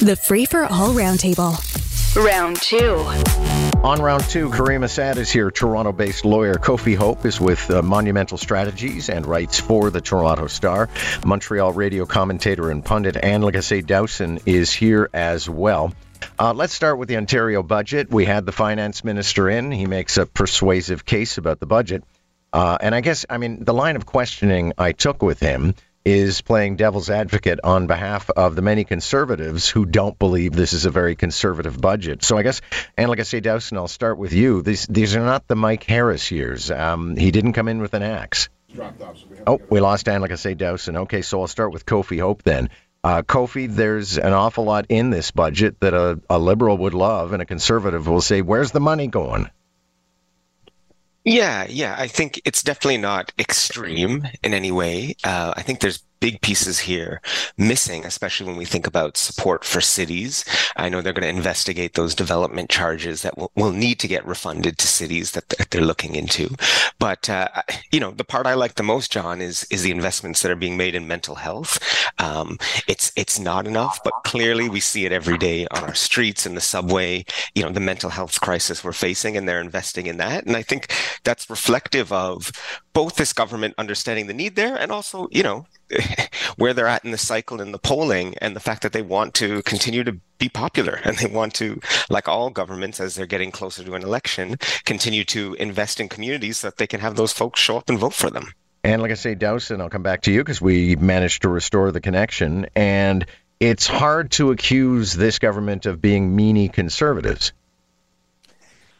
The Free for All Roundtable. Round two. On round two, Caryma Sa'd is here. Toronto based lawyer Kofi Hope is with uh, Monumental Strategies and writes for the Toronto Star. Montreal radio commentator and pundit Anne Lagacé Dowson is here as well. Uh, let's start with the Ontario budget. We had the finance minister in. He makes a persuasive case about the budget. Uh, and I guess, I mean, the line of questioning I took with him is playing devil's advocate on behalf of the many conservatives who don't believe this is a very conservative budget. So I guess, and Lagacé Dowson, I'll start with you. These these are not the Mike Harris years. Um, he didn't come in with an axe. Oh, we lost Anne, Lagacé Dowson. Okay, so I'll start with Kofi Hope then. Uh, Kofi, there's an awful lot in this budget that a, a liberal would love, and a conservative will say, "Where's the money going?" Yeah, yeah. I think it's definitely not extreme in any way. Uh, I think there's big pieces here missing, especially when we think about support for cities. I know they're going to investigate those development charges that will, will need to get refunded to cities that, they're looking into. But, uh, you know, the part I like the most, John, is, is the investments that are being made in mental health. Um, it's, it's not enough, but clearly we see it every day on our streets, in the subway, you know, the mental health crisis we're facing, and they're investing in that. And I think that's reflective of both this government understanding the need there and also, you know, where they're at in the cycle in the polling and the fact that they want to continue to be popular and they want to, like all governments, as they're getting closer to an election, continue to invest in communities so that they can have those folks show up and vote for them. And Lagacé Dowson, I'll come back to you because we managed to restore the connection. And it's hard to accuse this government of being meanie conservatives.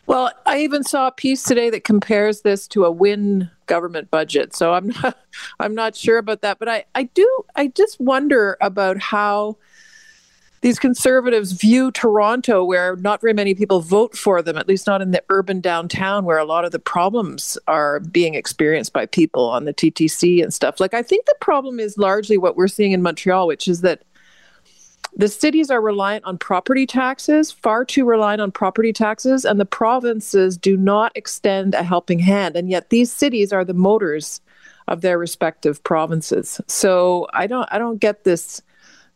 Well, I even saw a piece today that compares this to a Wynne government budget. So I'm not I'm not sure about that, but I I do I just wonder about how these conservatives view Toronto, where not very many people vote for them, at least not in the urban downtown, where a lot of the problems are being experienced by people on the TTC and stuff. Like, I think the problem is largely what we're seeing in Montreal, which is that the cities are reliant on property taxes, far too reliant on property taxes, and the provinces do not extend a helping hand. And yet these cities are the motors of their respective provinces. So I don't I don't get this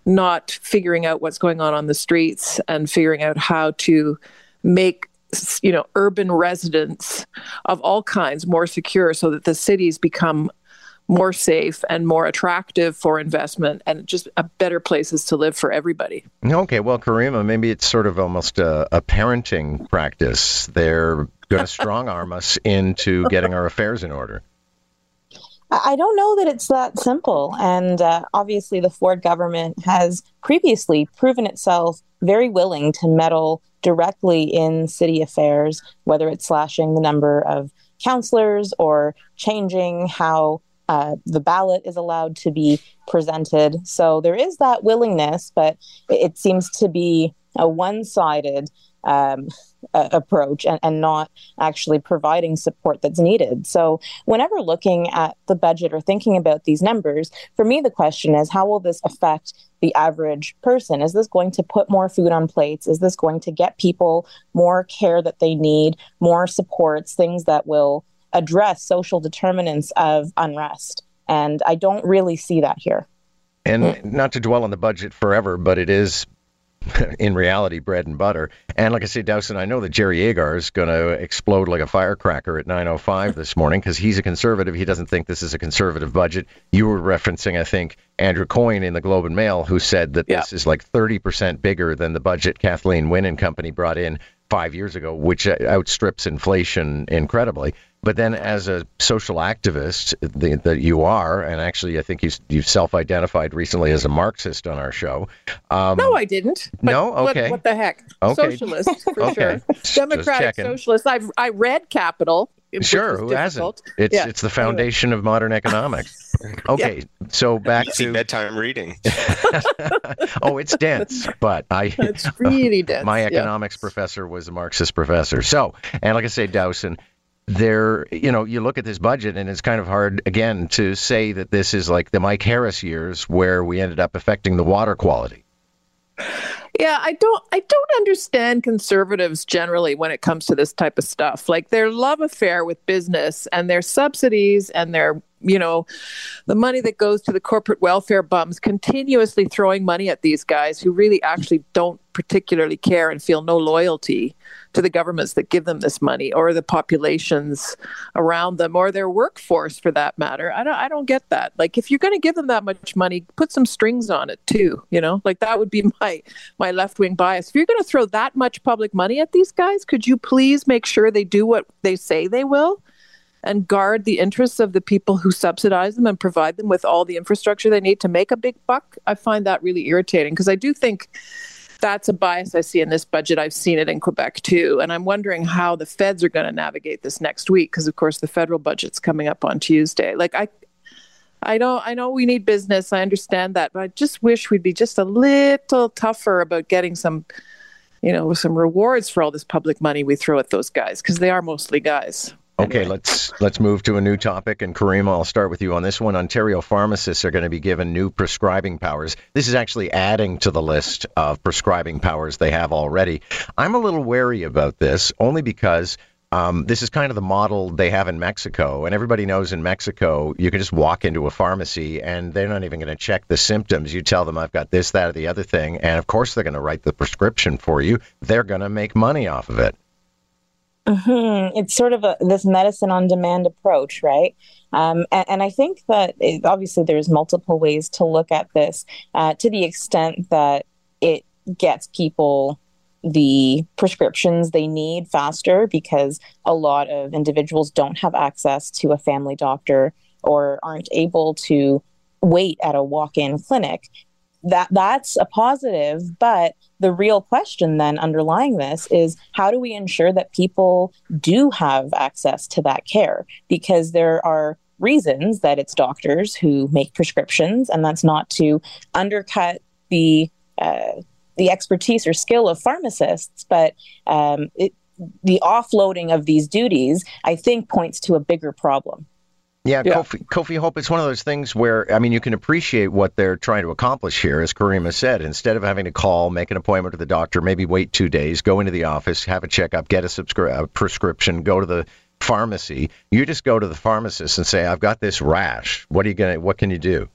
not figuring out what's going on on the streets and figuring out how to make you know urban residents of all kinds more secure so that the cities become more safe and more attractive for investment and just a better places to live for everybody. Okay, well, Caryma, maybe it's sort of almost a, a parenting practice. They're going to strong arm us into getting our affairs in order. I don't know that it's that simple. And uh, obviously, the Ford government has previously proven itself very willing to meddle directly in city affairs, whether it's slashing the number of counselors or changing how uh, the ballot is allowed to be presented. So there is that willingness, but it, seems to be a one sided um, approach and, and not actually providing support that's needed. So, whenever looking at the budget or thinking about these numbers, for me, the question is how will this affect the average person? Is this going to put more food on plates? Is this going to get people more care that they need, more supports, things that will address social determinants of unrest. And I don't really see that here. And not to dwell on the budget forever, but it is in reality bread and butter. And Lagacé Dowson, I know that Jerry Agar is going to explode like a firecracker at 9:05 this morning because he's a conservative. He doesn't think this is a conservative budget. You were referencing, I think, Andrew Coyne in the Globe and Mail, who said that yeah. this is like 30% bigger than the budget Kathleen Wynne and company brought in five years ago, which uh, outstrips inflation incredibly. But then, as a social activist the, that you are, and actually, I think you, you've self-identified recently as a Marxist on our show. Um, no, I didn't. no, okay. What, what, the heck? Okay. Socialist for okay. sure. Democratic socialist. I've I read Capital. Sure, who hasn't? It's yeah. it's the foundation anyway. of modern economics. Okay, yeah. so back to bedtime reading. oh, it's dense, but I it's really dense. My economics yeah. professor was a Marxist professor. So, and Lagacé Dowson, there, you know, you look at this budget and it's kind of hard again to say that this is like the Mike Harris years where we ended up affecting the water quality. Yeah, I don't I don't understand conservatives generally when it comes to this type of stuff. Like their love affair with business and their subsidies and their you know, the money that goes to the corporate welfare bums, continuously throwing money at these guys who really actually don't particularly care and feel no loyalty to the governments that give them this money or the populations around them or their workforce for that matter. I don't I don't get that. Like if you're going to give them that much money, put some strings on it too, you know? Like that would be my my left-wing bias. If you're going to throw that much public money at these guys, could you please make sure they do what they say they will? And guard the interests of the people who subsidize them and provide them with all the infrastructure they need to make a big buck. I find that really irritating because I do think that's a bias I see in this budget. I've seen it in Quebec too. And I'm wondering how the feds are going to navigate this next week because, of course, the federal budget's coming up on Tuesday. Like, I, I don't. I know we need business. I understand that, but I just wish we'd be just a little tougher about getting some, you know, some rewards for all this public money we throw at those guys because they are mostly guys. Okay, let's let's move to a new topic. And Caryma, I'll start with you on this one. Ontario pharmacists are going to be given new prescribing powers. This is actually adding to the list of prescribing powers they have already. I'm a little wary about this, only because um, this is kind of the model they have in Mexico, and everybody knows in Mexico you can just walk into a pharmacy and they're not even going to check the symptoms. You tell them I've got this, that, or the other thing, and of course they're going to write the prescription for you. They're going to make money off of it. Mm-hmm. It's sort of a, this medicine on demand approach, right? Um, and, and, I think that it, obviously there's multiple ways to look at this uh, to the extent that it gets people the prescriptions they need faster because a lot of individuals don't have access to a family doctor or aren't able to wait at a walk-in clinic that that's a positive but the real question then underlying this is how do we ensure that people do have access to that care? Because there are reasons that it's doctors who make prescriptions and that's not to undercut the uh, the expertise or skill of pharmacists but um, it, the offloading of these duties i think points to a bigger problem yeah, yeah. Kofi, Kofi Hope, it's one of those things where, I mean, you can appreciate what they're trying to accomplish here, as Caryma said. Instead of having to call, make an appointment with the doctor, maybe wait two days, go into the office, have a checkup, get a, subscri- a prescription, go to the pharmacy, you just go to the pharmacist and say, I've got this rash. What are you going to, what can you do?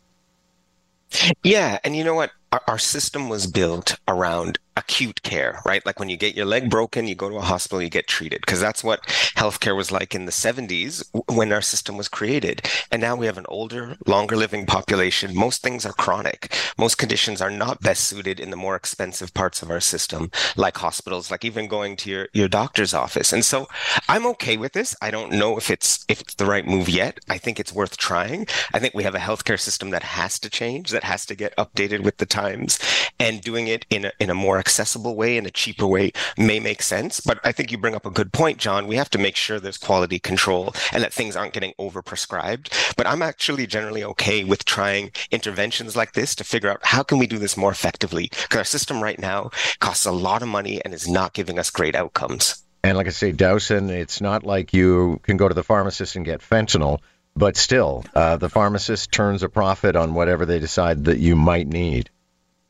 Yeah. And you know what? Our, our system was built around acute care, right? Like when you get your leg broken, you go to a hospital, you get treated, because that's what healthcare was like in the 70s when our system was created. And now we have an older, longer living population. Most things are chronic. Most conditions are not best suited in the more expensive parts of our system, like hospitals, like even going to your, your doctor's office. And so I'm okay with this. I don't know if it's if it's the right move yet. I think it's worth trying. I think we have a healthcare system that has to change, that has to get updated with the times, and doing it in a, in a more accessible way and a cheaper way may make sense. But I think you bring up a good point, John. We have to make sure there's quality control and that things aren't getting overprescribed. But I'm actually generally okay with trying interventions like this to figure out how can we do this more effectively? Because our system right now costs a lot of money and is not giving us great outcomes. And Lagacé Dowson, it's not like you can go to the pharmacist and get fentanyl, but still, uh, the pharmacist turns a profit on whatever they decide that you might need.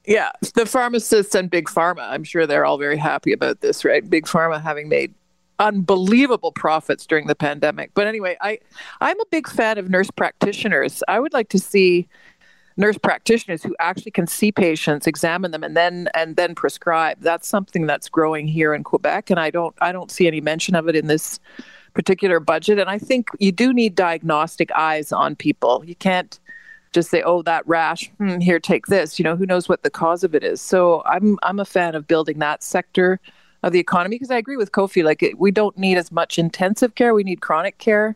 Yeah, the pharmacists and Big Pharma, I'm sure they're all very happy about this, right? Big Pharma having made unbelievable profits during the pandemic. But anyway, I I'm a big fan of nurse practitioners. I would like to see nurse practitioners who actually can see patients, examine them and then and then prescribe. That's something that's growing here in Quebec and I don't I don't see any mention of it in this particular budget and I think you do need diagnostic eyes on people. You can't just say, "Oh, that rash. Hmm, here, take this." You know, who knows what the cause of it is? So I'm I'm a fan of building that sector of the economy because I agree with Kofi. Like it, we don't need as much intensive care; we need chronic care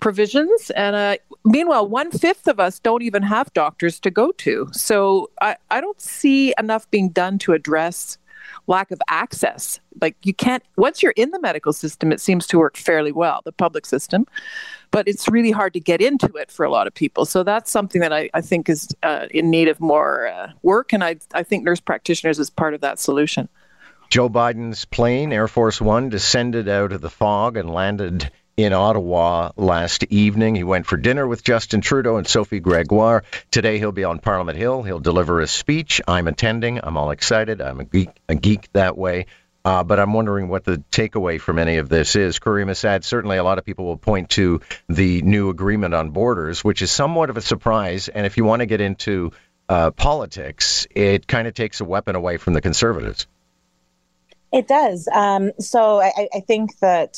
provisions. And uh, meanwhile, one fifth of us don't even have doctors to go to. So I I don't see enough being done to address lack of access. Like you can't once you're in the medical system, it seems to work fairly well, the public system but it's really hard to get into it for a lot of people. So that's something that I, I think is uh, in need of more uh, work, and I, I think nurse practitioners is part of that solution. Joe Biden's plane, Air Force One, descended out of the fog and landed in Ottawa last evening. He went for dinner with Justin Trudeau and Sophie Gregoire. Today he'll be on Parliament Hill. He'll deliver a speech. I'm attending. I'm all excited. I'm a geek, a geek that way. Uh, but I'm wondering what the takeaway from any of this is. Caryma Sa'd, certainly a lot of people will point to the new agreement on borders, which is somewhat of a surprise. And if you want to get into uh, politics, it kind of takes a weapon away from the conservatives. It does. Um, so I, I, think that,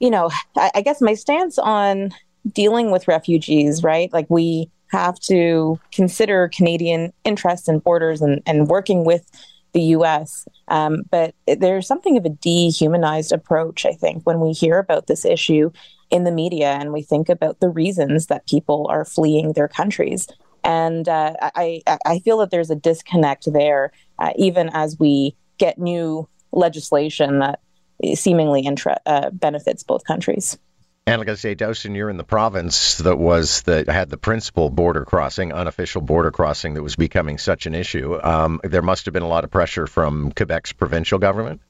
you know, I, I guess my stance on dealing with refugees, right? Like we have to consider Canadian interests and borders and, and working with the US. Um, but there's something of a dehumanized approach, I think, when we hear about this issue in the media and we think about the reasons that people are fleeing their countries. And uh, I, I feel that there's a disconnect there, uh, even as we get new legislation that seemingly intra- uh, benefits both countries. And Lagacé Dowson, you're in the province that was that had the principal border crossing, unofficial border crossing that was becoming such an issue. Um, there must have been a lot of pressure from Quebec's provincial government.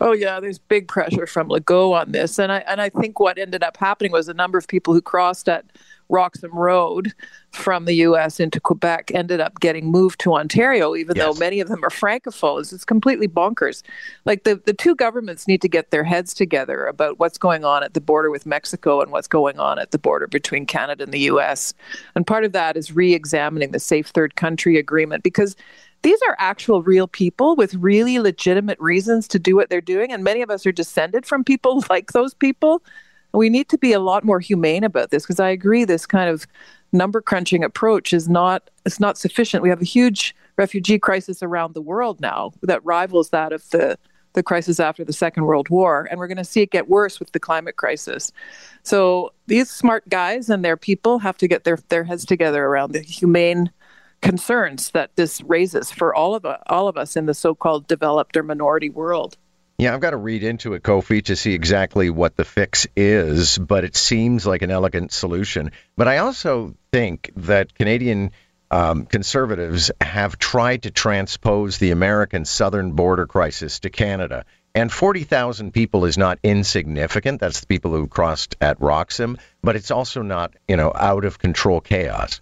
Oh yeah, there's big pressure from Legault on this, and I and I think what ended up happening was a number of people who crossed at Roxham Road from the U.S. into Quebec ended up getting moved to Ontario, even yes. though many of them are francophones. It's completely bonkers. Like the, the two governments need to get their heads together about what's going on at the border with Mexico and what's going on at the border between Canada and the U.S. And part of that is re examining the Safe Third Country Agreement because these are actual real people with really legitimate reasons to do what they're doing. And many of us are descended from people like those people we need to be a lot more humane about this because I agree this kind of number crunching approach is not it's not sufficient. We have a huge refugee crisis around the world now that rivals that of the the crisis after the Second World War, and we're going to see it get worse with the climate crisis. So these smart guys and their people have to get their their heads together around the humane concerns that this raises for all of all of us in the so-called developed or minority world. Yeah, I've got to read into it, Kofi, to see exactly what the fix is, but it seems like an elegant solution. But I also think that Canadian um, conservatives have tried to transpose the American southern border crisis to Canada. And 40,000 people is not insignificant. That's the people who crossed at Roxham, but it's also not, you know, out of control chaos.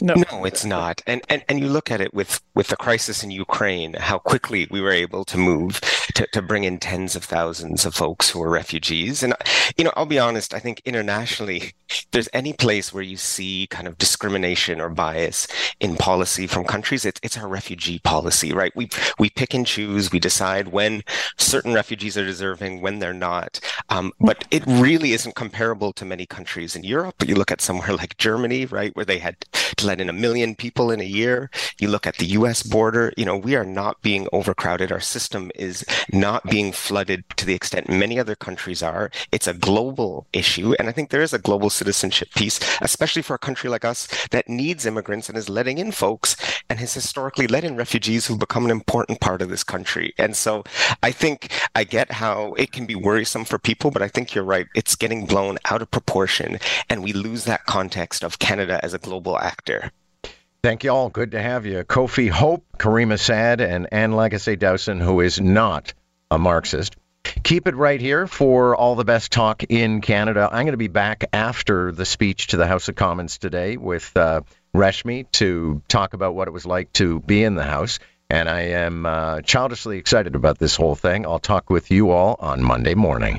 No. no, it's not. And, and and you look at it with with the crisis in Ukraine, how quickly we were able to move to, to bring in tens of thousands of folks who are refugees. And you know, I'll be honest, I think internationally, there's any place where you see kind of discrimination or bias in policy from countries, it's it's our refugee policy, right? We we pick and choose, we decide when certain refugees are deserving, when they're not. Um, but it really isn't comparable to many countries in Europe. You look at somewhere like Germany, right, where they had to let in a million people in a year. You look at the US border, you know, we are not being overcrowded. Our system is not being flooded to the extent many other countries are. It's a global issue. And I think there is a global citizenship piece, especially for a country like us that needs immigrants and is letting in folks and has historically let in refugees who've become an important part of this country. And so I think I get how it can be worrisome for people, but I think you're right. It's getting blown out of proportion and we lose that context of Canada as a global actor. Thank you all. Good to have you. Kofi Hope, Caryma Sa'd, and Anne Lagacé Dowson, who is not a Marxist. Keep it right here for all the best talk in Canada. I'm going to be back after the speech to the House of Commons today with uh, Reshmi to talk about what it was like to be in the House. And I am uh, childishly excited about this whole thing. I'll talk with you all on Monday morning.